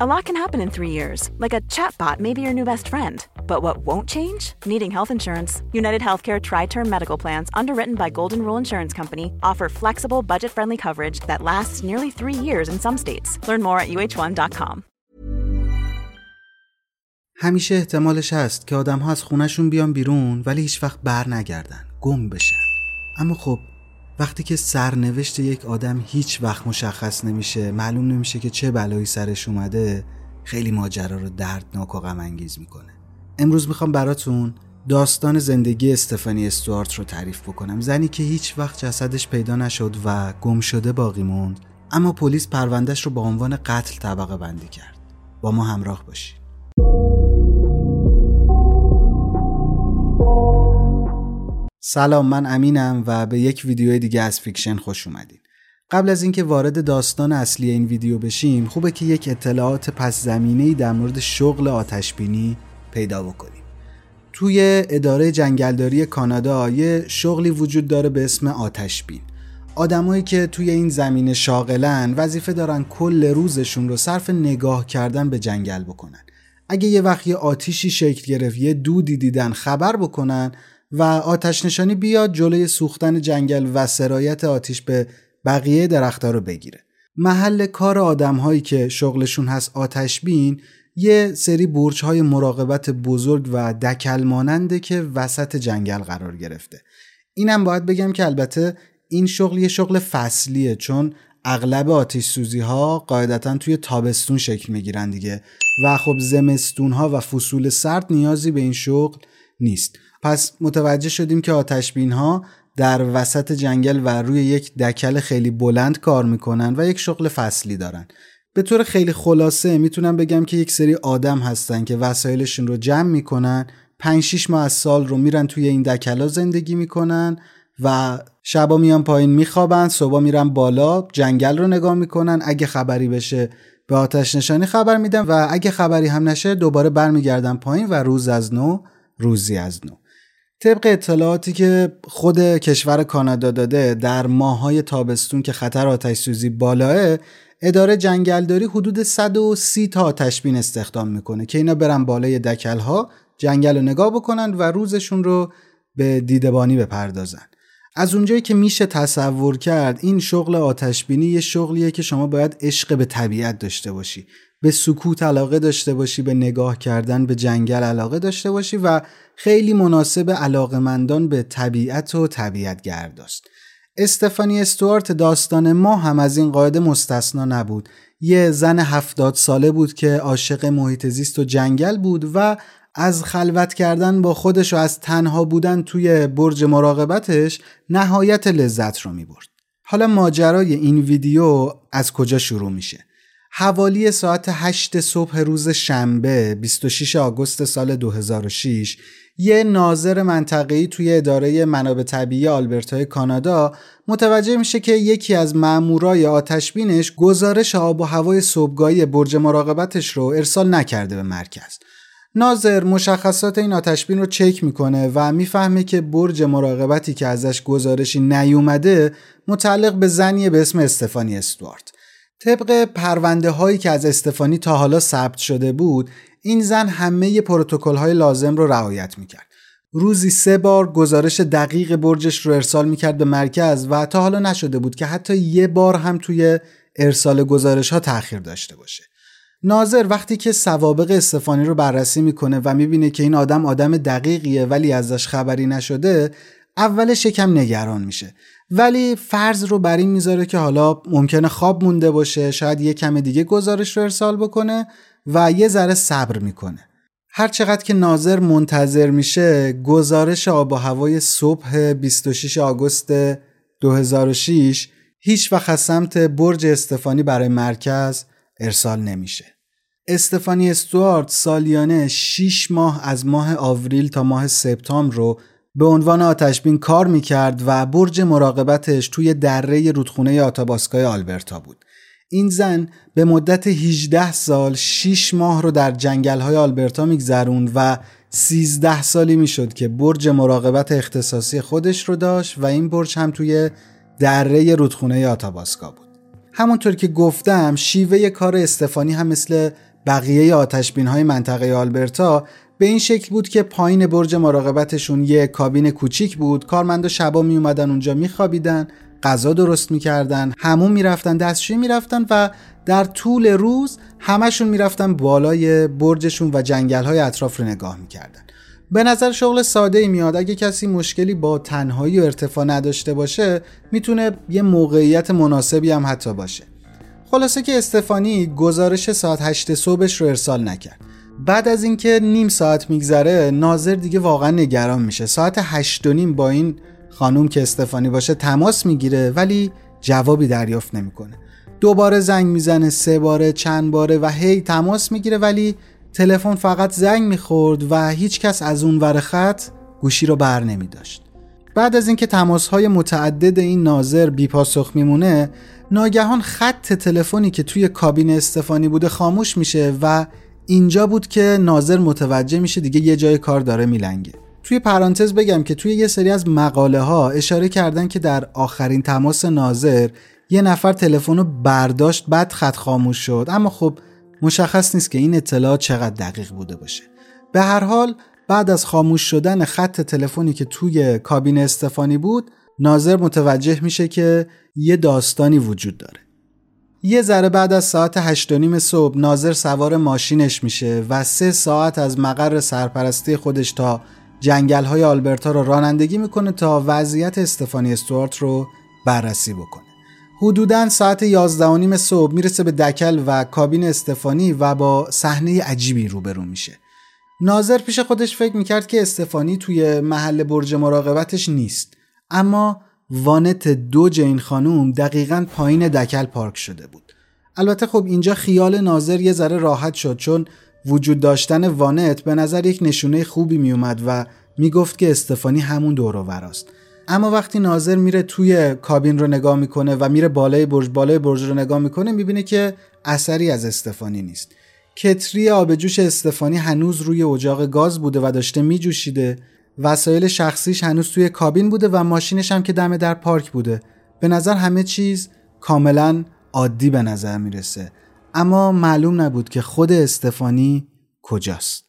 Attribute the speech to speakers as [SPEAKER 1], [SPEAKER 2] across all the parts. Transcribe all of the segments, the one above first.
[SPEAKER 1] A lot can happen in three years, like a chatbot may be your new best friend. But what won't change? Needing health insurance. United Healthcare Tri Term Medical Plans, underwritten by Golden Rule Insurance Company, offer flexible, budget friendly coverage that lasts nearly three years in some states. Learn more at uh1.com.
[SPEAKER 2] همیشه احتمالش هست که آدم ها از خونشون بیان بیرون ولی هیچ وقت بر نگردن گم بشن اما خب وقتی که سرنوشت یک آدم هیچ وقت مشخص نمیشه معلوم نمیشه که چه بلایی سرش اومده خیلی ماجرا رو دردناک و غم انگیز می‌کنه. امروز می‌خوام براتون داستان زندگی استفانی استوارت رو تعریف بکنم. زنی که هیچ وقت جسدش پیدا نشد و گم شده باقی موند اما پلیس پروندهش رو با عنوان قتل طبقه بندی کرد. با ما همراه باشید. سلام من امینم و به یک ویدیو دیگه از فیکشن خوش اومدین. قبل از اینکه وارد داستان اصلی این ویدیو بشیم خوبه که یک اطلاعات پس زمینه در مورد شغل آتشبینی پیدا بکنیم. توی اداره جنگلداری کانادا یه شغلی وجود داره به اسم آتشبین. آدمایی که توی این زمینه شاغلن وظیفه دارن کل روزشون رو صرف نگاه کردن به جنگل بکنن. اگه یه وقت یه آتیشی شکل گرفت یه دودی دیدن خبر بکنن و آتش نشانی بیاد جلوی سوختن جنگل و سرایت آتیش به بقیه درختها رو بگیره. محل کار آدم هایی که شغلشون هست آتش بین یه سری برج های مراقبت بزرگ و دکل ماننده که وسط جنگل قرار گرفته. اینم باید بگم که البته این شغل یه شغل فصلیه چون اغلب آتیش سوزی ها قاعدتا توی تابستون شکل می‌گیرن دیگه. و خب زمستون ها و فصول سرد نیازی به این شغل نیست. پس متوجه شدیم که آتشبین ها در وسط جنگل و روی یک دکل خیلی بلند کار می‌کنن و یک شغل فصلی دارن. به طور خیلی خلاصه می‌تونم بگم که یک سری آدم هستن که وسایلشون رو جمع می‌کنن 5 6 ماه از سال رو میرن توی این دکلا زندگی می‌کنن و شبا میان پایین میخوابن صبح میرن بالا جنگل رو نگاه می‌کنن. اگه خبری بشه به آتش نشانی خبر میدن و اگه خبری هم نشه دوباره برمیگردن پایین و روز از نو روزی از نو. طبق اطلاعاتی که خود کشور کانادا داده در ماهای تابستون که خطر آتش سوزی بالاه اداره جنگلداری حدود 130 تا آتشبین استخدام می‌کنه که اینا برن بالای دکلها جنگل رو نگاه بکنن و روزشون رو به دیدبانی بپردازن. از اونجایی که میشه تصور کرد این شغل آتشبینی یه شغلیه که شما باید عشق به طبیعت داشته باشی. به سکوت علاقه داشته باشی به نگاه کردن به جنگل علاقه داشته باشی و خیلی مناسب علاقمندان به طبیعت و طبیعت گرداست استفانی استوارت داستان ما هم از این قاعده مستثنا نبود یه زن هفتاد ساله بود که عاشق محیط زیست و جنگل بود و از خلوت کردن با خودش و از تنها بودن توی برج مراقبتش نهایت لذت رو می برد. حالا ماجرای این ویدیو از کجا شروع میشه؟ حوالی ساعت 8 صبح روز شنبه 26 آگوست سال 2006 یه ناظر منطقه‌ای توی اداره منابع طبیعی آلبرتای کانادا متوجه میشه که یکی از مامورای آتشبینش گزارش آب و هوای صبحگاهی برج مراقبتش رو ارسال نکرده به مرکز. ناظر مشخصات این آتشبین رو چک می‌کنه و می‌فهمه که برج مراقبتی که ازش گزارشی نیومده متعلق به زنی به اسم استفانی استوارت. طبق پرونده هایی که از استفانی تا حالا ثبت شده بود این زن همه پروتکل های لازم رو رعایت می‌کرد. روزی سه بار گزارش دقیق برجش رو ارسال می‌کرد به مرکز و تا حالا نشده بود که حتی یه بار هم توی ارسال گزارش ها تأخیر داشته باشه. ناظر وقتی که سوابق استفانی رو بررسی می‌کنه و می‌بینه که این آدم آدم دقیقیه ولی ازش خبری نشده اولش یکم نگران میشه. ولی فرض رو بر این می‌ذاره که حالا ممکنه خواب مونده باشه شاید یه کم دیگه گزارش رو ارسال بکنه و یه ذره صبر می‌کنه هر چقدر که ناظر منتظر میشه گزارش آب و هوای صبح 26 آگوست 2006 هیچ وقت از سمت برج استفانی برای مرکز ارسال نمیشه. استفانی استوارت سالیانه 6 ماه از ماه آوریل تا ماه سپتامبر رو به عنوان آتشبین کار می‌کرد و برج مراقبتش توی دره رودخونه آتاباسکای آلبرتا بود. این زن به مدت 18 سال 6 ماه رو در جنگل های آلبرتا میگذروند و 13 سالی می‌شد که برج مراقبت اختصاصی خودش رو داشت و این برج هم توی دره رودخونه آتاباسکا بود. همونطور که گفتم شیوه کار استفانی هم مثل بقیه آتشبین های منطقه آلبرتا به این شکل بود که پایین برج مراقبتشون یه کابین کوچیک بود. کارمندا شبا می اومدن اونجا میخوابیدن غذا درست می‌کردن همون می‌رفتن دستشویی می‌رفتن و در طول روز همشون می‌رفتن بالای برجشون و جنگل های اطراف رو نگاه می‌کردن. به نظر شغل ساده ای میاد. اگه کسی مشکلی با تنهایی و ارتفاع نداشته باشه می‌تونه یه موقعیت مناسبی هم حتی باشه. خلاصه که استفانی گزارش ساعت 8 صبحش رو ارسال نکرد. بعد از اینکه نیم ساعت میگذره ناظر دیگه واقعا نگران میشه ساعت 8 و نیم با این خانوم که استفانی باشه تماس می‌گیره ولی جوابی دریافت نمی‌کنه دوباره زنگ می‌زنه سه باره چند باره و هی تماس می‌گیره ولی تلفن فقط زنگ می‌خورد و هیچکس از اون ور خط گوشی رو بر نمی داشت. بعد از اینکه تماس های متعدد این ناظر بی پاسخ میمونه ناگهان خط تلفنی که توی کابین استفانی بوده خاموش میشه و اینجا بود که ناظر متوجه میشه دیگه یه جای کار داره میلنگه. توی پرانتز بگم که توی یه سری از مقاله ها اشاره کردن که در آخرین تماس ناظر یه نفر تلفن رو برداشت بعد خط خاموش شد. اما خب مشخص نیست که این اطلاع چقدر دقیق بوده باشه. به هر حال بعد از خاموش شدن خط تلفنی که توی کابین استفانی بود ناظر متوجه میشه که یه داستانی وجود داره. یه ذره بعد از ساعت هشت نیم صبح ناظر سوار ماشینش میشه و سه ساعت از مقر سرپرستی خودش تا جنگل های آلبرتا رو رانندگی می‌کنه تا وضعیت استفانی استوارت رو بررسی بکنه حدودا ساعت 11 نیم صبح می‌رسه به دکل و کابین استفانی و با صحنه عجیبی روبرو میشه. ناظر پیش خودش فکر می‌کرد که استفانی توی محل برج مراقبتش نیست اما وانت دو این خانوم دقیقا پایین دکل پارک شده بود. البته خب اینجا خیال ناظر یه ذره راحت شد چون وجود داشتن وانت به نظر یک نشونه خوبی میومد و می‌گفت که استفانی همون دور وراست. اما وقتی ناظر میره توی کابین رو نگاه می‌کنه و میره بالای برج بالای برج رو نگاه می‌کنه می‌بینه که اثری از استفانی نیست کتری آب جوش استفانی هنوز روی اجاق گاز بوده و داشته میجوشیده وسایل شخصیش هنوز توی کابین بوده و ماشینش هم که دم در پارک بوده. به نظر همه چیز کاملا عادی به نظر می‌رسه. اما معلوم نبود که خود استفانی کجاست.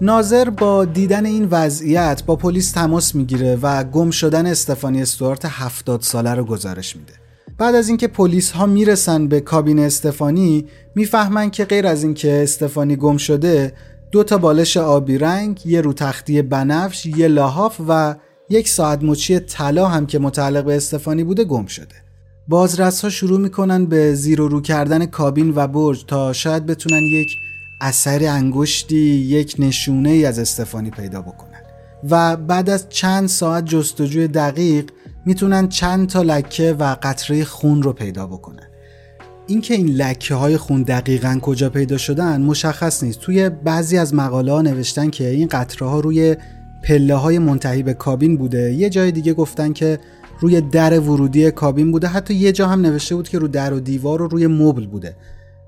[SPEAKER 2] ناظر با دیدن این وضعیت با پلیس تماس می‌گیره و گم شدن استفانی استوارت 70 ساله رو گزارش میده. بعد از اینکه پلیس ها می‌رسن به کابین استفانی می‌فهمن که غیر از اینکه استفانی گم شده دو تا بالش آبی رنگ، یه رو تختی بنفش، یه لاحاف و یک ساعت مچی طلا هم که متعلق به استفانی بوده گم شده. بازرس ها شروع می‌کنن به زیر و رو کردن کابین و برج تا شاید بتونن یک اثر انگشتی یک نشونه ای از استفانی پیدا بکنن. و بعد از چند ساعت جستجوی دقیق می‌تونن چند تا لکه و قطره خون رو پیدا بکنن. اینکه این لکه های خون دقیقا کجا پیدا شدن مشخص نیست. توی بعضی از مقاله ها نوشتن که این قطره ها روی پله های منتهی به کابین بوده. یه جای دیگه گفتن که روی در ورودی کابین بوده. حتی یه جا هم نوشته بود که رو در و دیوار و روی مبل بوده.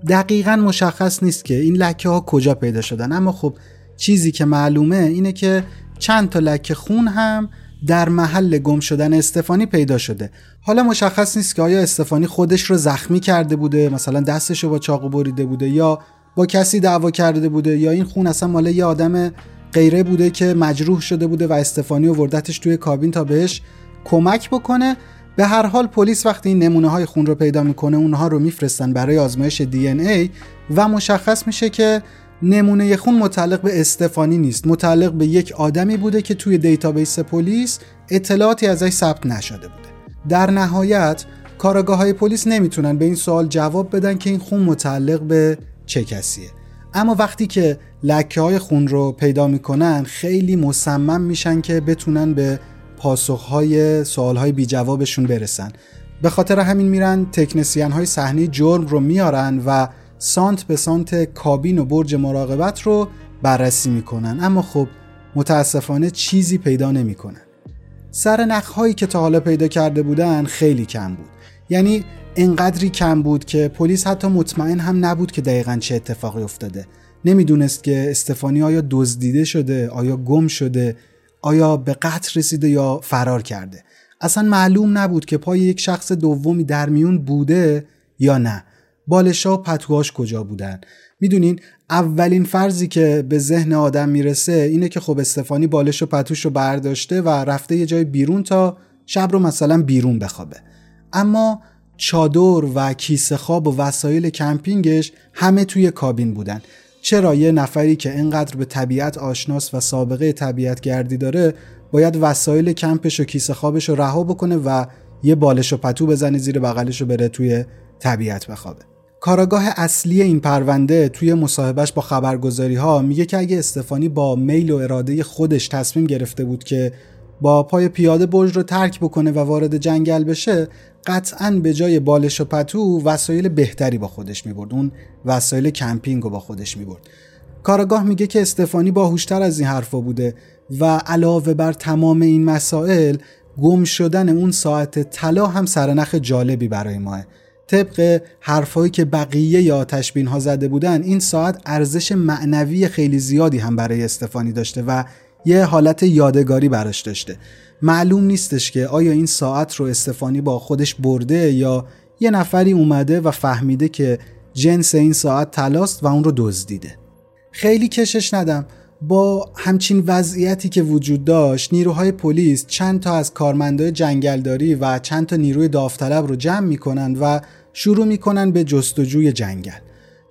[SPEAKER 2] دقیقا مشخص نیست که این لکه ها کجا پیدا شدن. اما خب چیزی که معلومه اینه که چند تا لکه خون هم در محل گم شدن استفانی پیدا شده. حالا مشخص نیست که آیا استفانی خودش رو زخمی کرده بوده مثلا دستش رو با چاقو بریده بوده یا با کسی دعوا کرده بوده یا این خون اصلا مال یه آدم غیره بوده که مجروح شده بوده و استفانی وردتش توی کابین تا بهش کمک بکنه. به هر حال پلیس وقتی این نمونه های خون رو پیدا می‌کنه اونها رو میفرستن برای آزمایش دی ان ای و مشخص میشه که نمونه خون متعلق به استفانی نیست. متعلق به یک آدمی بوده که توی database پلیس اطلاعاتی ازش ثبت نشده بوده. در نهایت کارآگاه های پلیس نمی‌تونن به این سوال جواب بدن که این خون متعلق به چه کسیه. اما وقتی که لکه های خون رو پیدا می‌کنن خیلی مصمم میشن که بتونن به پاسخهای سوالهای بی جوابشون برسن. به خاطر همین میرن تکنسیان های صحنه جرم رو میارن و سانت به سانت کابین و برج مراقبت رو بررسی می‌کنن. اما خب متاسفانه چیزی پیدا نمی‌کنن. سر هایی که تا حالا پیدا کرده بودن خیلی کم بود. یعنی انقدری کم بود که پلیس حتی مطمئن هم نبود که دقیقا چه اتفاقی افتاده. نمی‌دونست که استفانی آیا دزدیده شده آیا گم شده آیا به قتل رسیده یا فرار کرده؟ اصلا معلوم نبود که پای یک شخص دومی در میون بوده یا نه. بالشا و پتوهاش کجا بودن؟ می‌دونین اولین فرضی که به ذهن آدم می‌رسه اینه که خب استفانی بالش و پتوش رو برداشته و رفته یه جای بیرون تا شب رو مثلا بیرون بخوابه. اما چادر و کیسه خواب و وسایل کمپینگش همه توی کابین بودن. چرا یه نفری که انقدر به طبیعت آشناس و سابقه طبیعت گردی داره باید وسایل کمپش و کیسه خوابش رو رها بکنه و یه بالش و پتو بزنه زیر بغلش رو بره توی طبیعت بخوابه؟ کاراگاه اصلی این پرونده توی مصاحبهش با خبرگزاری ها میگه که اگه استفانی با میل و اراده خودش تصمیم گرفته بود که با پای پیاده برج رو ترک بکنه و وارد جنگل بشه قطعا به جای بالش و پتو وسایل بهتری با خودش می‌برد. اون وسایل کمپینگ رو با خودش می‌برد. کاراگاه میگه که استفانی باهوشتر از این حرفا بوده و علاوه بر تمام این مسائل گم شدن اون ساعت طلا هم سرنخ جالبی برای ماه. طبق حرفهایی که بقیه یا تشبین ها زده بودن این ساعت ارزش معنوی خیلی زیادی هم برای استفانی داشته و یه حالت یادگاری براش داشته. معلوم نیستش که آیا این ساعت رو استفانی با خودش برده یا یه نفری اومده و فهمیده که جنس این ساعت تلاست و اون رو دزدیده. خیلی کشش ندم. با همچین وضعیتی که وجود داشت نیروهای پلیس چند تا از کارمندای جنگلداری و چند تا نیروی داوطلب رو جمع می‌کنن و شروع می‌کنن به جستجوی جنگل.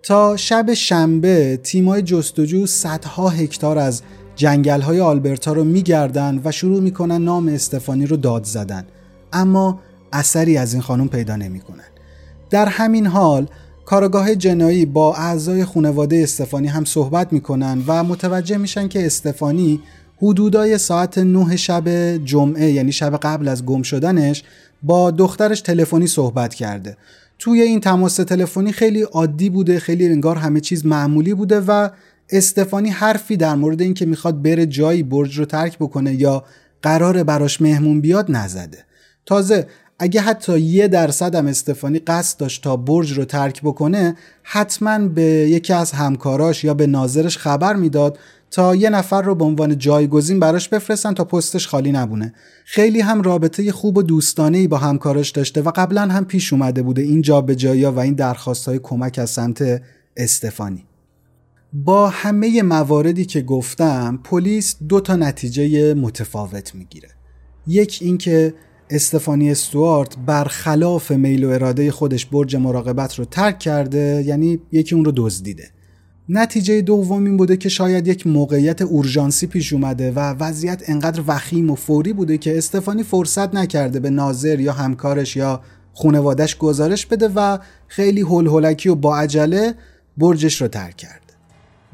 [SPEAKER 2] تا شب شنبه تیمای جستجو صدها هکتار از جنگل های آلبرتا رو میگردن و شروع می‌کنن نام استفانی رو داد زدن. اما اثری از این خانم پیدا نمی‌کنن. در همین حال کارگاه جنایی با اعضای خانواده استفانی هم صحبت می‌کنن و متوجه میشن که استفانی حدودای ساعت 9 شب جمعه یعنی شب قبل از گم شدنش با دخترش تلفنی صحبت کرده. توی این تماس تلفنی خیلی عادی بوده خیلی انگار همه چیز معمولی بوده و استفانی حرفی در مورد اینکه می‌خواد بره جایی برج رو ترک بکنه یا قرار براش مهمون بیاد نزده. تازه اگه حتی یه درصد هم استفانی قصد داشت تا برج رو ترک بکنه حتما به یکی از همکاراش یا به ناظرش خبر می‌داد تا یه نفر رو به عنوان جایگزین براش بفرستن تا پستش خالی نبونه. خیلی هم رابطه خوب و دوستانه با همکاراش داشته و قبلا هم پیش اومده بوده این جابجایی و این درخواست های کمک از سمت استفانی. با همه مواردی که گفتم پلیس دو تا نتیجه متفاوت می‌گیره. یک اینکه استفانی استوارت برخلاف میل و اراده خودش برج مراقبت رو ترک کرده یعنی یکی اون رو دزدیده. نتیجه دوم این بوده که شاید یک موقعیت اورژانسی پیش اومده و وضعیت انقدر وخیم و فوری بوده که استفانی فرصت نکرده به ناظر یا همکارش یا خونوادش گزارش بده و خیلی هول و با عجله برجش رو ترک کرد.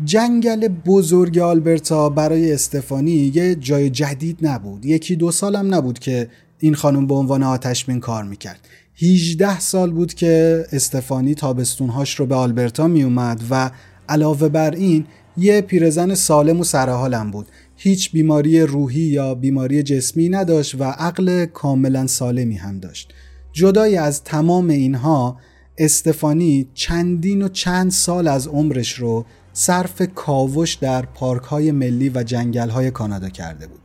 [SPEAKER 2] جنگل بزرگ آلبرتا برای استفانی یه جای جدید نبود. یکی دو سالم نبود که این خانم به عنوان آتشبین کار می‌کرد. 18 سال بود که استفانی تابستونهاش رو به آلبرتا میومد و علاوه بر این یه پیرزن سالم و سرحالم بود. هیچ بیماری روحی یا بیماری جسمی نداشت و عقل کاملا سالمی هم داشت. جدای از تمام اینها استفانی چندین و چند سال از عمرش رو صرف کاوش در پارک های ملی و جنگل های کانادا کرده بود.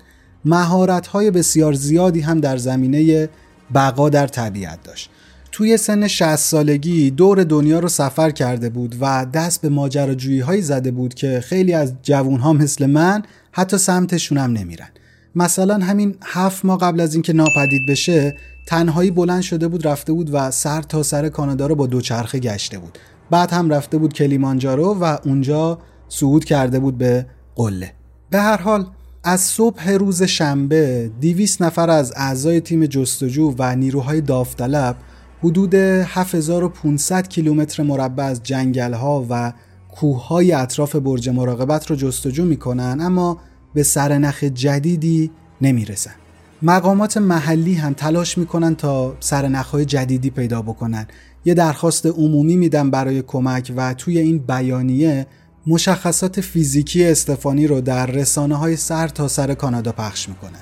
[SPEAKER 2] مهارت های بسیار زیادی هم در زمینه بقا در طبیعت داشت. توی سن 60 سالگی دور دنیا رو سفر کرده بود و دست به ماجراجویی هایی زده بود که خیلی از جوون ها مثل من حتی سمتشون هم نمیرن. مثلا همین هفت ماه قبل از اینکه ناپدید بشه تنهایی بلند شده بود رفته بود و سر تا سر کانادا رو با دوچرخه گشته بود. بعد هم رفته بود کلیمانجارو و اونجا صعود کرده بود به قله. به هر حال از صبح روز شنبه 200 نفر از اعضای تیم جستجو و نیروهای داوطلب حدود 7500 کیلومتر مربع از جنگل ها و کوه های اطراف برج مراقبت رو جستجو می‌کنن اما به سرنخ جدیدی نمی‌رسن. مقامات محلی هم تلاش می‌کنن تا سرنخهای جدیدی پیدا بکنن. یه درخواست عمومی میدن برای کمک و توی این بیانیه مشخصات فیزیکی استفانی رو در رسانه های سر تا سر کانادا پخش می‌کنن.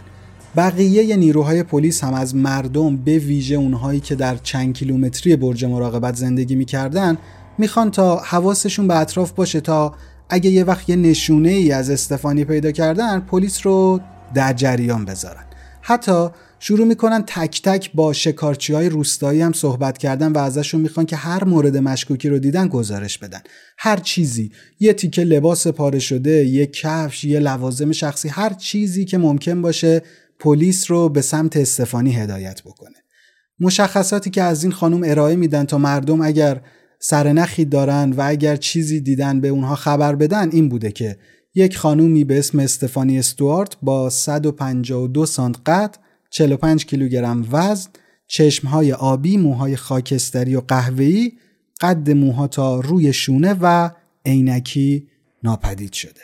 [SPEAKER 2] بقیه نیروهای پلیس هم از مردم به ویژه اونهایی که در چند کیلومتری برج مراقبت زندگی می‌کردن می‌خوان تا حواسشون به اطراف باشه تا اگه یه وقت یه نشونه ای از استفانی پیدا کردن پلیس رو در جریان بذارن. حتی شروع می‌کنن تک تک با شکارچی های روستایی هم صحبت کردن و ازشون می‌خوان که هر مورد مشکوکی رو دیدن گزارش بدن. هر چیزی یه تیکه لباس پاره شده یه کفش یه لوازم شخصی هر چیزی که ممکن باشه پلیس رو به سمت استفانی هدایت بکنه. مشخصاتی که از این خانم ارائه میدن تا مردم اگر سرنخی دارن و اگر چیزی دیدن به اونها خبر بدن این بوده که یک خانومی به اسم استفانی استوارت با 152 سانت قد 45 کیلوگرم وزن چشمهای آبی موهای خاکستری و قهوه‌ای قد موها تا روی شونه و عینکی ناپدید شده.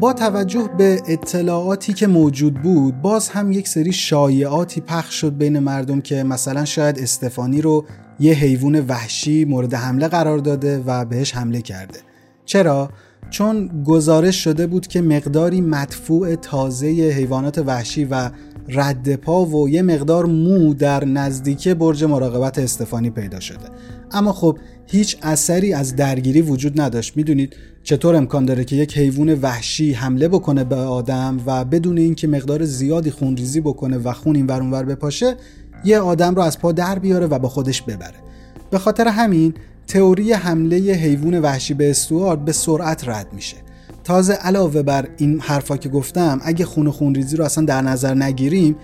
[SPEAKER 2] با توجه به اطلاعاتی که موجود بود باز هم یک سری شایعاتی پخش شد بین مردم که مثلا شاید استفانی رو یه حیوان وحشی مورد حمله قرار داده و بهش حمله کرده. چرا؟ چون گزارش شده بود که مقداری مدفوع تازه حیوانات وحشی و رد پا و یه مقدار مو در نزدیکی برج مراقبت استفانی پیدا شده. اما خب هیچ اثری از درگیری وجود نداشت. می‌دونید چطور امکان داره که یک حیوان وحشی حمله بکنه به آدم و بدون اینکه مقدار زیادی خونریزی بکنه و خون این ور اونور بپاشه یه آدم رو از پا در بیاره و با خودش ببره به خاطر همین تئوری حمله حیوان وحشی به استوارد به سرعت رد میشه تازه علاوه بر این حرفا که گفتم اگه خون خونریزی رو اصلا در نظر نگیریم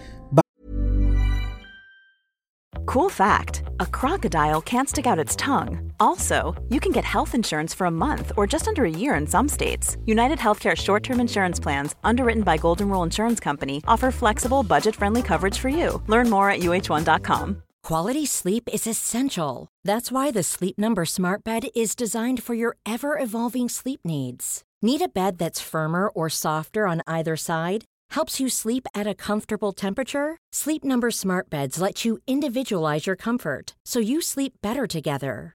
[SPEAKER 1] Cool fact a crocodile can't stick out its tongue. Also, you can get health insurance for a month or just under a year in some states. United Healthcare short term insurance plans, underwritten by Golden Rule Insurance Company, offer flexible, budget friendly coverage for you. Learn more at uh1.com.
[SPEAKER 3] Quality sleep is essential. That's why the Sleep Number Smart Bed is designed for your ever evolving sleep needs. Need a bed that's firmer or softer on either side? Helps you sleep at a comfortable temperature? Sleep Number Smart Beds let you individualize your comfort so you sleep better together.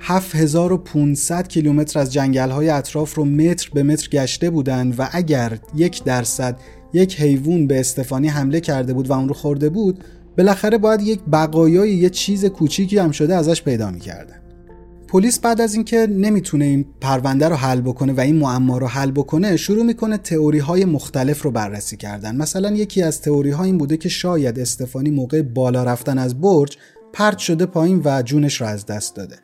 [SPEAKER 2] 7500 کیلومتر از جنگل‌های اطراف رو متر به متر گشته بودند و اگر یک درصد یک حیوان به استفانی حمله کرده بود و اون رو خورده بود بالاخره باید یک بقایای یه چیز کوچیکی هم شده ازش پیدا می‌کردن. پلیس بعد از اینکه نمی‌تونه این پرونده رو حل بکنه و این معما رو حل بکنه شروع می‌کنه تئوری های مختلف رو بررسی کردن. مثلا یکی از تئوری این بوده که شاید استفانی موقع بالا رفتن از برج پرت شده پایین و جونش رو از دست داده.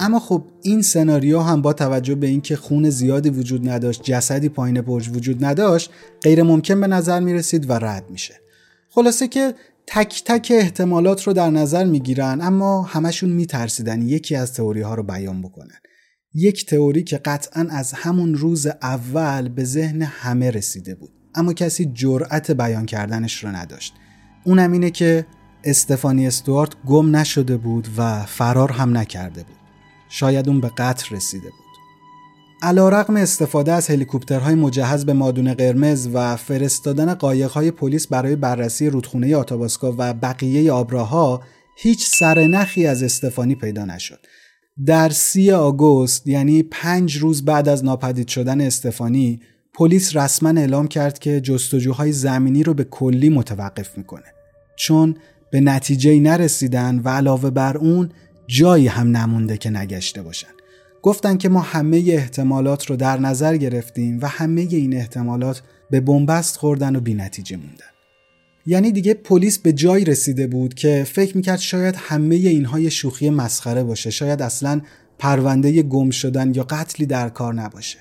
[SPEAKER 2] اما خب این سناریو هم با توجه به اینکه خون زیادی وجود نداشت جسدی پایین برج وجود نداشت غیر ممکن به نظر می‌رسید و رد میشه. خلاصه که تک تک احتمالات رو در نظر می‌گیرن اما همشون میترسیدن یکی از تئوری ها رو بیان بکنن. یک تئوری که قطعا از همون روز اول به ذهن همه رسیده بود اما کسی جرأت بیان کردنش رو نداشت. اونم اینه که استفانی استوارت گم نشده بود و فرار هم نکرده بود. شاید اون به قتل رسیده بود. علا رقم استفاده از هلیکوپترهای مجهز به مادون قرمز و فرستادن قایقهای پلیس برای بررسی رودخونه آتاباسکا و بقیه آبراها هیچ سرنخی از استفانی پیدا نشد. در سی آگوست یعنی پنج روز بعد از ناپدید شدن استفانی پلیس رسما اعلام کرد که جستجوهای زمینی رو به کلی متوقف می‌کنه چون به نتیجه نرسیدن و علاوه بر اون جایی هم نمونده که نگشته باشن. گفتن که ما همه احتمالات رو در نظر گرفتیم و همه این احتمالات به بنبست خوردن و بینتیجه موندن. یعنی دیگه پلیس به جایی رسیده بود که فکر می‌کرد شاید همه اینها یه شوخی مسخره باشه شاید اصلا پرونده گم شدن یا قتلی در کار نباشه.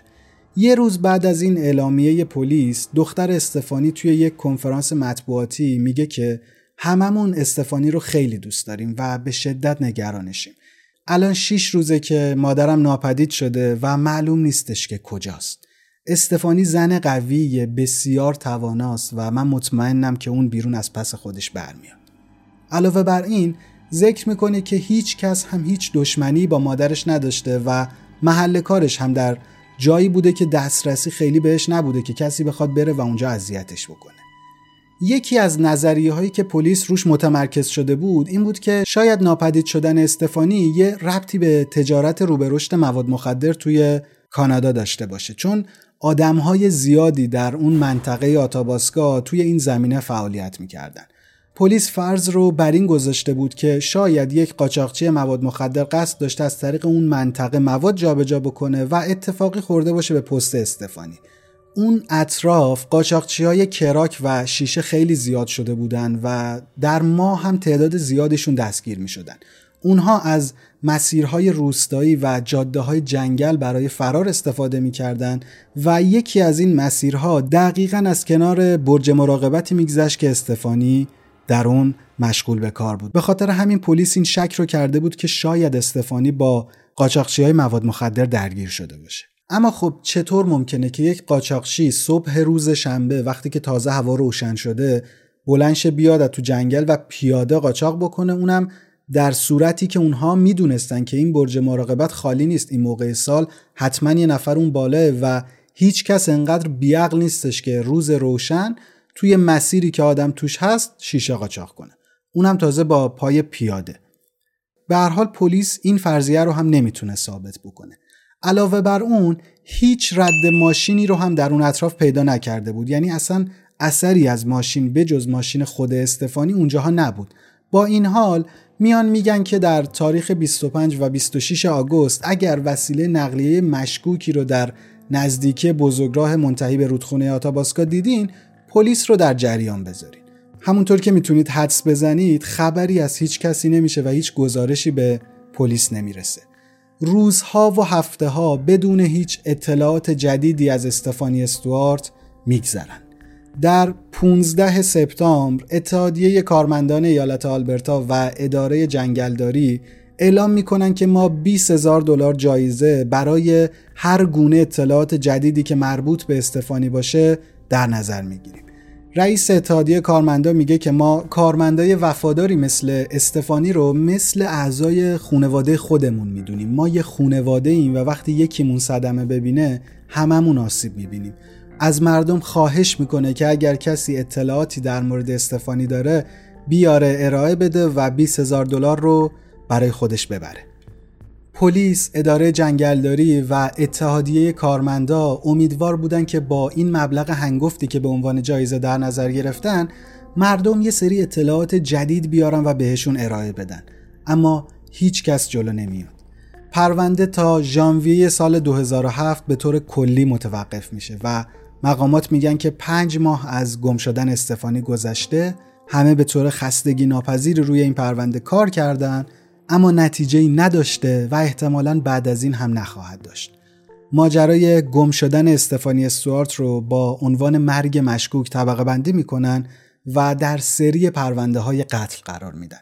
[SPEAKER 2] یه روز بعد از این اعلامیه پلیس دختر استفانی توی یک کنفرانس مطبوعاتی میگه که هممون استفانی رو خیلی دوست داریم و به شدت نگرانشیم. الان شیش روزه که مادرم ناپدید شده و معلوم نیستش که کجاست. استفانی زن قوی بسیار تواناست و من مطمئنم که اون بیرون از پس خودش برمیاد. علاوه بر این ذکر می‌کنه که هیچ کس هم هیچ دشمنی با مادرش نداشته و محل کارش هم در جایی بوده که دسترسی خیلی بهش نبوده که کسی بخواد بره و اونجا اذیتش بکنه. یکی از نظریه هایی که پلیس روش متمرکز شده بود این بود که شاید ناپدید شدن استفانی یه ربطی به تجارت روبرشت مواد مخدر توی کانادا داشته باشه. چون های زیادی در اون منطقه آتاباسکا توی این زمینه فعالیت می‌کردن. پلیس فرض رو بر این گذاشته بود که شاید یک قاچاقچی مواد مخدر قصد داشته از طریق اون منطقه مواد جابجا بکنه و اتفاقی خورده باشه به پست استفانی. اون اطراف قاچاقچی های کراک و شیشه خیلی زیاد شده بودن و در ما هم تعداد زیادشون دستگیر می شدن. اونها از مسیرهای روستایی و جاده های جنگل برای فرار استفاده می و یکی از این مسیرها دقیقا از کنار برج مراقبتی میگذشت که استفانی در اون مشغول به کار بود به خاطر همین پلیس این شک رو کرده بود که شاید استفانی با قاچاقچی های مواد مخدر درگیر شده باشه اما خب چطور ممکنه که یک قاچاقچی صبح روز شنبه وقتی که تازه هوا روشن شده بلنش بیاد تو جنگل و پیاده قاچاق بکنه؟ اونم در صورتی که اونها می‌دونستن که این برج مراقبت خالی نیست این موقع سال حتما یه نفر اون بالاه و هیچ کس انقدر بیعقل نیستش که روز روشن توی مسیری که آدم توش هست شیشه قاچاق کنه. اونم تازه با پای پیاده. به هر حال پلیس این فرضیه رو هم نمی‌تونه ثابت بکنه. علاوه بر اون هیچ رد ماشینی رو هم در اون اطراف پیدا نکرده بود. یعنی اصلا اثری از ماشین به جز ماشین خود استفانی اونجاها نبود. با این حال میان میگن که در تاریخ 25 و 26 آگوست اگر وسیله نقلیه مشکوکی رو در نزدیکی بزرگراه منتهی به رودخونه آتاباسکا دیدین پلیس رو در جریان بذارین. همونطور که می‌تونید حدس بزنید خبری از هیچ کسی نمیشه و هیچ گزارشی به پلیس نمی‌رسه. روزها و هفته ها بدون هیچ اطلاعات جدیدی از استفانی استوارت میگذرن. در 15 سپتامبر اتحادیه کارمندان ایالت آلبرتا و اداره جنگلداری اعلام می‌کنن که ما 20 هزار دلار جایزه برای هر گونه اطلاعات جدیدی که مربوط به استفانی باشه در نظر می‌گیریم. رئیس اتحادیه کارمندا میگه که ما کارمندای وفاداری مثل استفانی رو مثل اعضای خونواده خودمون می‌دونیم. ما یه خونواده ایم و وقتی یکیمون صدمه ببینه هممون آسیب می‌بینیم. از مردم خواهش می‌کنه که اگر کسی اطلاعاتی در مورد استفانی داره بیاره ارائه بده و 20 هزار دلار رو برای خودش ببره. پلیس، اداره جنگلداری و اتحادیه کارمندا امیدوار بودن که با این مبلغ هنگفتی که به عنوان جایزه در نظر گرفتن مردم یه سری اطلاعات جدید بیارن و بهشون ارائه بدن. اما هیچ کس جلو نمیاد. پرونده تا ژانویه سال 2007 به طور کلی متوقف میشه و مقامات میگن که پنج ماه از گم شدن استفانی گذشته همه به طور خستگی ناپذیر روی این پرونده کار کردن اما نتیجه نداشته و احتمالا بعد از این هم نخواهد داشت. ماجرای گم شدن استفانی استوارت رو با عنوان مرگ مشکوک طبقه بندی می‌کنن و در سری پرونده های قتل قرار میدن.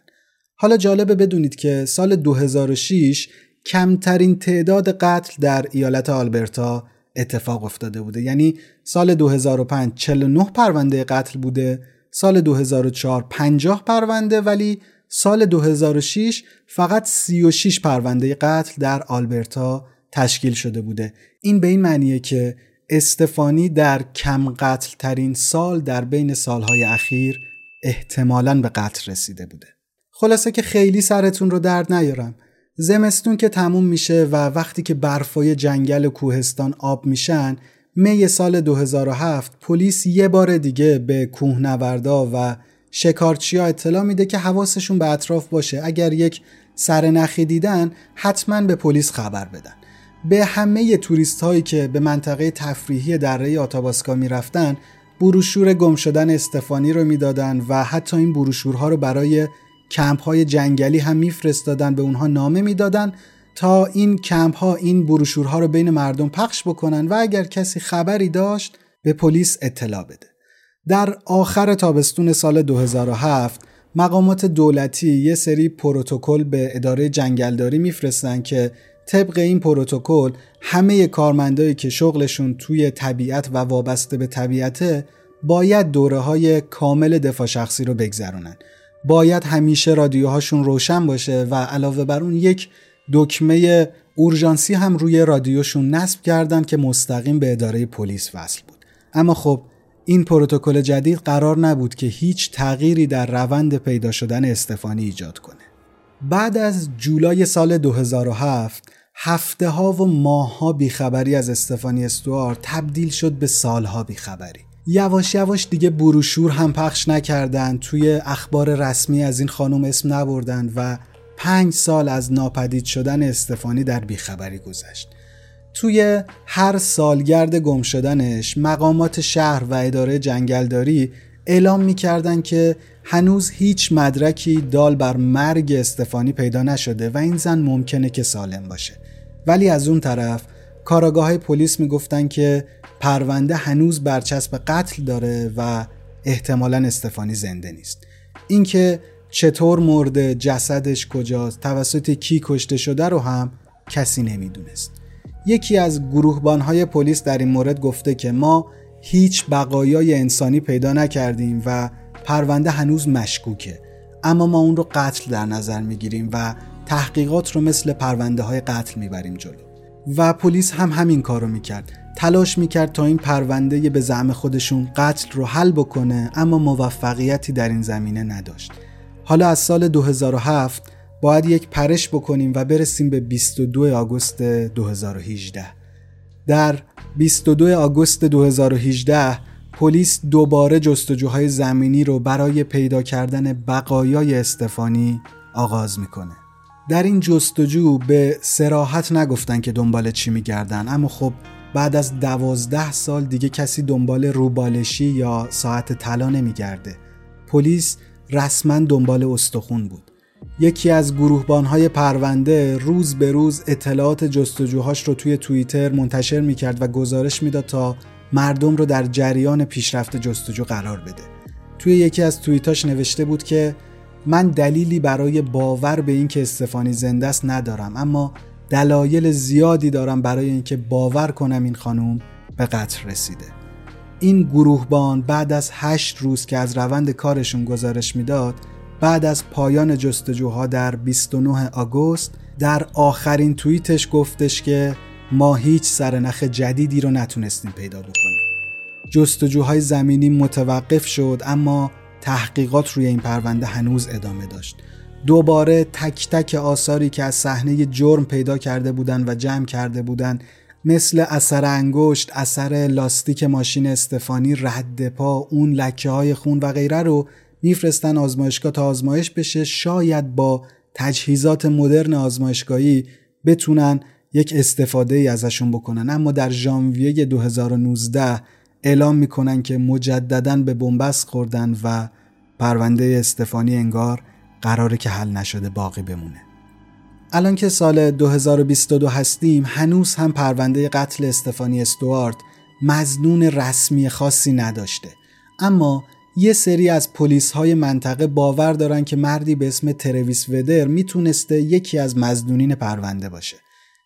[SPEAKER 2] حالا جالبه بدونید که سال 2006 کمترین تعداد قتل در ایالت آلبرتا اتفاق افتاده بوده یعنی سال 2005 49 پرونده قتل بوده سال 2004 50 پرونده ولی سال 2006 فقط 36 پرونده قتل در آلبرتا تشکیل شده بوده. این به این معنیه که استفانی در کم قتل ترین سال در بین سالهای اخیر احتمالاً به قتل رسیده بوده. خلاصه که خیلی سرتون رو درد نیارم. زمستون که تموم میشه و وقتی که برفای جنگل و کوهستان آب میشن می سال 2007 پلیس یه بار دیگه به کوهنوردا و شکارچیا اطلاع میده که حواسشون به اطراف باشه. اگر یک سرنخی دیدن حتما به پلیس خبر بدن. به همه توریست هایی که به منطقه تفریحی دره آتاباسکا می‌رفتن بروشور گم شدن استفانی رو می‌دادن و حتی این بروشورها رو برای کمپ های جنگلی هم میفرستادن به اونها نامه می‌دادن تا این کمپ ها این بروشورها رو بین مردم پخش بکنن و اگر کسی خبری داشت به پلیس اطلاع بده. در آخر تابستون سال 2007 مقامات دولتی یه سری پروتکل به اداره جنگلداری میفرستن که طبق این پروتکل همه کارمندایی که شغلشون توی طبیعت و وابسته به طبیعته باید دوره های کامل دفاع شخصی رو بگذرونن. باید همیشه رادیوهاشون روشن باشه و علاوه بر اون یک دکمه اورژانسی هم روی رادیوشون نصب کردن که مستقیم به اداره پلیس وصل بود. اما خب این پروتکل جدید قرار نبود که هیچ تغییری در روند پیدا شدن استفانی ایجاد کنه. بعد از جولای سال 2007 هفته ها و ماه ها بیخبری از استفانی استوار تبدیل شد به سالها بیخبری. یواش یواش دیگه بروشور هم پخش نکردن توی اخبار رسمی از این خانم اسم نبردن و پنج سال از ناپدید شدن استفانی در بیخبری گذشت. توی هر سالگرد گم شدنش مقامات شهر و اداره جنگلداری اعلام می‌کردن که هنوز هیچ مدرکی دال بر مرگ استفانی پیدا نشده و این زن ممکنه که سالم باشه. ولی از اون طرف کاراگاه پلیس می‌گفتن که پرونده هنوز برچسب قتل داره و احتمالا استفانی زنده نیست. اینکه چطور مرده جسدش کجاست توسط کی کشته شده رو هم کسی نمی‌دونست. یکی از گروهبانهای پلیس در این مورد گفته که ما هیچ بقایای انسانی پیدا نکردیم و پرونده هنوز مشکوکه. اما ما اون رو قتل در نظر می‌گیریم و تحقیقات رو مثل پرونده های قتل می‌بریم جلو. و پلیس هم همین کار رو می‌کرد. تلاش می‌کرد تا این پرونده به زعم خودشون قتل رو حل بکنه اما موفقیتی در این زمینه نداشت. حالا از سال 2007 باید یک پرش بکنیم و برسیم به 22 آگوست 2018 در 22 آگوست 2018 پلیس دوباره جستجوهای زمینی رو برای پیدا کردن بقایای استفانی آغاز می‌کنه. در این جستجو به سراحت نگفتن که دنبال چی میگردن اما خب بعد از دوازده سال دیگه کسی دنبال روبالشی یا ساعت طلا نمیگرده. پلیس رسما دنبال استخون بود. یکی از گروهبانهای پرونده روز به روز اطلاعات جستجوهاش رو توی توییتر منتشر می‌کرد و گزارش می‌داد تا مردم رو در جریان پیشرفت جستجو قرار بده. توی یکی از توییتاش نوشته بود که من دلیلی برای باور به اینکه استفانی زنده است ندارم اما دلایل زیادی دارم برای اینکه باور کنم این خانم به قتل رسیده. این گروهبان بعد از هشت روز که از روند کارشون گزارش می‌داد بعد از پایان جستجوها در 29 آگوست در آخرین توییتش گفتش که ما هیچ سرنخ جدیدی رو نتونستیم پیدا بکنیم. جستجوهای زمینی متوقف شد اما تحقیقات روی این پرونده هنوز ادامه داشت. دوباره تک تک آثاری که از صحنه جرم پیدا کرده بودن و جمع کرده بودن مثل اثر انگشت، اثر لاستیک ماشین استفانی، رد پا، اون لکه های خون و غیره رو میفرستن آزمایشگاه تا آزمایش بشه. شاید با تجهیزات مدرن آزمایشگاهی بتونن یک استفاده ای ازشون بکنن. اما در ژانویه 2019 اعلام می‌کنن که مجددا به بنبست خوردن و پرونده استفانی انگار قراره که حل نشده باقی بمونه. الان که سال 2022 هستیم هنوز هم پرونده قتل استفانی استوارت مزنون رسمی خاصی نداشته. اما یه سری از پلیس های منطقه باور دارن که مردی به اسم ترویس ودر می‌تونسته یکی از مزنونین پرونده باشه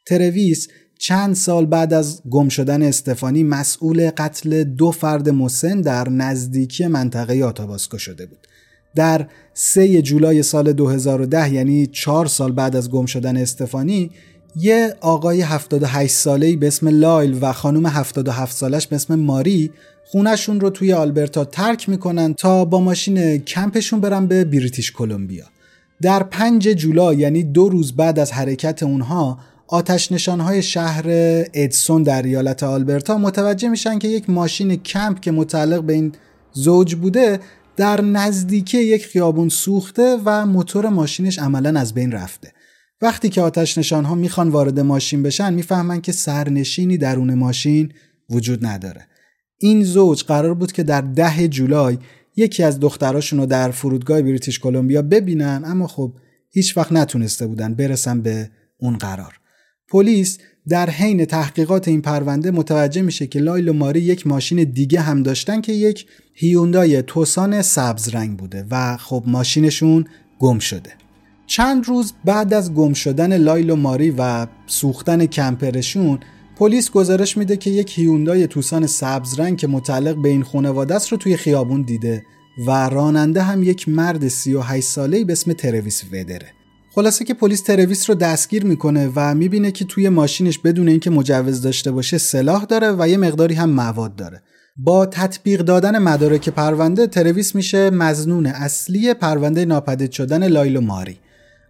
[SPEAKER 2] ترویس چند سال بعد از گم شدن استفانی مسئول قتل دو فرد مسن در نزدیکی منطقه آتاباسکو شده بود. در 3 جولای سال 2010 یعنی 4 سال بعد از گم شدن استفانی یه آقای 78 ساله‌ای به اسم لایل و خانم 77 سالش به اسم ماری خونشون رو توی آلبرتا ترک می‌کنن تا با ماشین camper شون برن به بریتیش کلمبیا. در 5 جولای یعنی دو روز بعد از حرکت اونها آتش نشانهای شهر ادسون در ایالت آلبرتا متوجه میشن که یک ماشین کمپ که متعلق به این زوج بوده در نزدیکی یک خیابون سوخته و موتور ماشینش عملا از بین رفته وقتی که آتش نشان ها می‌خوان وارد ماشین بشن می‌فهمن که سرنشینی درون ماشین وجود نداره این زوج قرار بود که در ده جولای یکی از دختراشون رو در فرودگاه بریتیش کلمبیا ببینن اما خب هیچ وقت نتونسته بودن برسن به اون قرار. پلیس در حین تحقیقات این پرونده متوجه میشه که لایل و ماری یک ماشین دیگه هم داشتن که یک هیوندای توسان سبز رنگ بوده و خب ماشینشون گم شده. چند روز بعد از گم شدن لایل و ماری و سوختن camper شون پلیس گزارش میده که یک هیوندای توسان سبز رنگ که متعلق به این خانواده است رو توی خیابون دیده و راننده هم یک مرد 38 ساله‌ای به اسم ترویس ودره. خلاصه که پلیس ترویس رو دستگیر می‌کنه و می‌بینه که توی ماشینش بدون اینکه مجوز داشته باشه سلاح داره و یه مقداری هم مواد داره. با تطبیق دادن مدارک پرونده ترویس میشه مظنون اصلی پرونده ناپدید شدن لایل و ماری.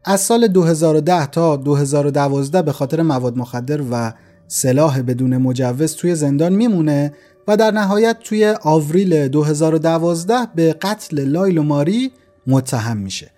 [SPEAKER 2] از سال 2010 تا 2012 به خاطر مواد مخدر و سلاح بدون مجوز توی زندان میمونه و در نهایت توی آوریل 2012 به قتل لایل و ماری متهم میشه.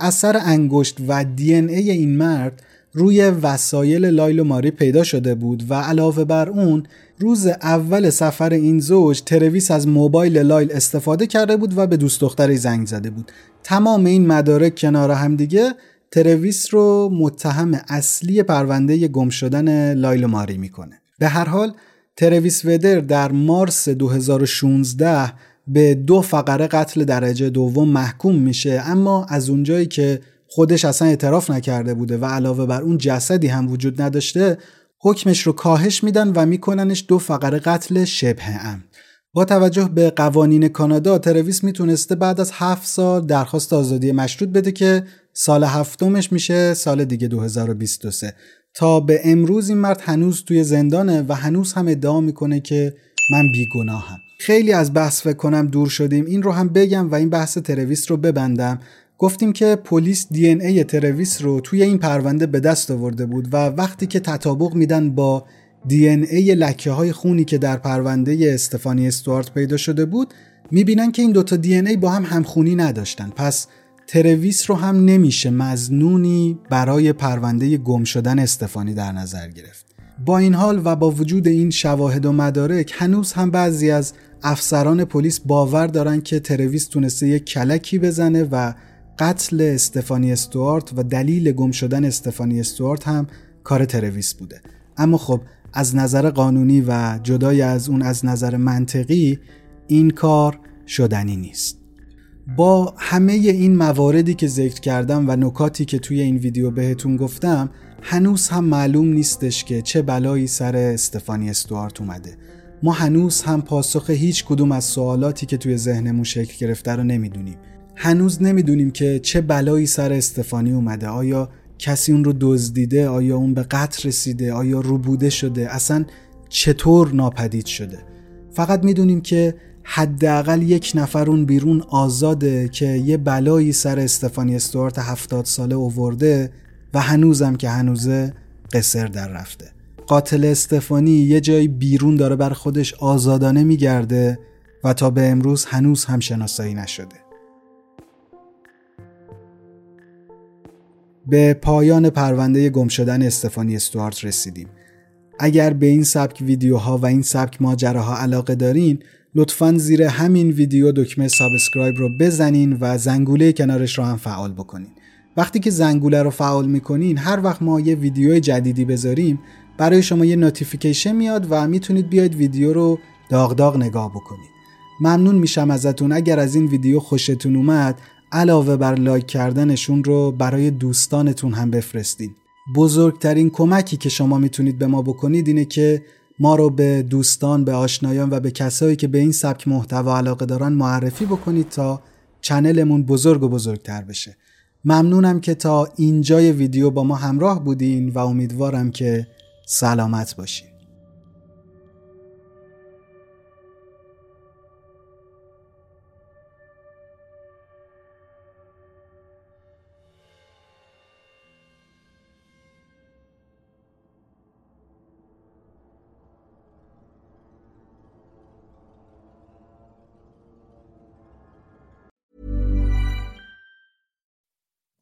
[SPEAKER 2] اثر انگشت و دی ان ای این مرد روی وسایل لایل و ماری پیدا شده بود و علاوه بر اون روز اول سفر این زوج ترویس از موبایل لایل استفاده کرده بود و به دوست دخترش زنگ زده بود. تمام این مدارک کنار هم دیگه ترویس رو متهم اصلی پرونده گم شدن لایل ماری می‌کنه. به هر حال ترویس ودر در مارس 2016 به دو فقره قتل درجه دوم محکوم میشه اما از اونجایی که خودش اصلا اعتراف نکرده بوده و علاوه بر اون جسدی هم وجود نداشته حکمش رو کاهش میدن و میکننش دو فقره قتل شبه عمد با توجه به قوانین کانادا ترویس می‌تونسته بعد از هفت سال درخواست آزادی مشروط بده که سال هفتمش میشه سال دیگه 2023 تا به امروز این مرد هنوز توی زندانه و هنوز هم ادعا می‌کنه که من بیگناهم. خیلی از بحث فکر کنم دور شدیم. این رو هم بگم و این بحث ترویس رو ببندم. گفتیم که پلیس DNA ترویس رو توی این پرونده به دست آورده بود و وقتی که تطابق میدن با DNA لکه های خونی که در پرونده استفانی استوارت پیدا شده بود می‌بینن که این دوتا DNA با هم همخونی نداشتن. پس ترویس رو هم نمیشه مظنونی برای پرونده گم شدن استفانی در نظر گرفت. با این حال و با وجود این شواهد و مدارک هنوز هم بعضی از افسران پلیس باور دارن که ترویس تونسته یک کلکی بزنه و قتل استفانی استوارت و دلیل گم شدن استفانی استوارت هم کار ترویس بوده. اما خب از نظر قانونی و جدای از اون از نظر منطقی این کار شدنی نیست. با همه این مواردی که ذکر کردم و نکاتی که توی این ویدیو بهتون گفتم هنوز هم معلوم نیستش که چه بلایی سر استفانی استوارت اومده. ما هنوز هم پاسخ هیچ کدوم از سوالاتی که توی ذهنمون شکل گرفته رو نمی‌دونیم. هنوز نمی‌دونیم که چه بلایی سر استفانی اومده. آیا کسی اون رو دزدیده؟ آیا اون به قتل رسیده؟ آیا روبوده شده؟ اصلا چطور ناپدید شده؟ فقط می‌دونیم که حداقل یک نفر اون بیرون آزاده که یه بلایی سر استفانی استوارت هفتاد ساله اوورده و هنوزم که هنوزه قصر در رفته. قاتل استفانی یه جایی بیرون داره بر خودش آزادانه میگرده و تا به امروز هنوز هم شناسایی نشده. به پایان پرونده گم شدن استفانی استوارت رسیدیم. اگر به این سبک ویدیوها و این سبک ماجراها علاقه دارین لطفا زیر همین ویدیو دکمه subscribe رو بزنین و زنگوله کنارش رو هم فعال بکنین. وقتی که زنگوله رو فعال می‌کنین هر وقت ما یه ویدیو جدیدی بذاریم برای شما یه notification میاد و می‌تونید بیاید ویدیو رو داغ داغ نگاه بکنید. ممنون میشم ازتون. اگر از این ویدیو خوشتون اومد علاوه بر لایک کردنش اون رو برای دوستانتون هم بفرستین. بزرگترین کمکی که شما می‌تونید به ما بکنید اینه که ما رو به دوستان به آشنایان و به کسایی که به این سبک محتوا علاقه دارن معرفی بکنید تا چنلمون بزرگ و بزرگتر بشه. ممنونم که تا اینجای ویدیو با ما همراه بودین و امیدوارم که سلامت باشین.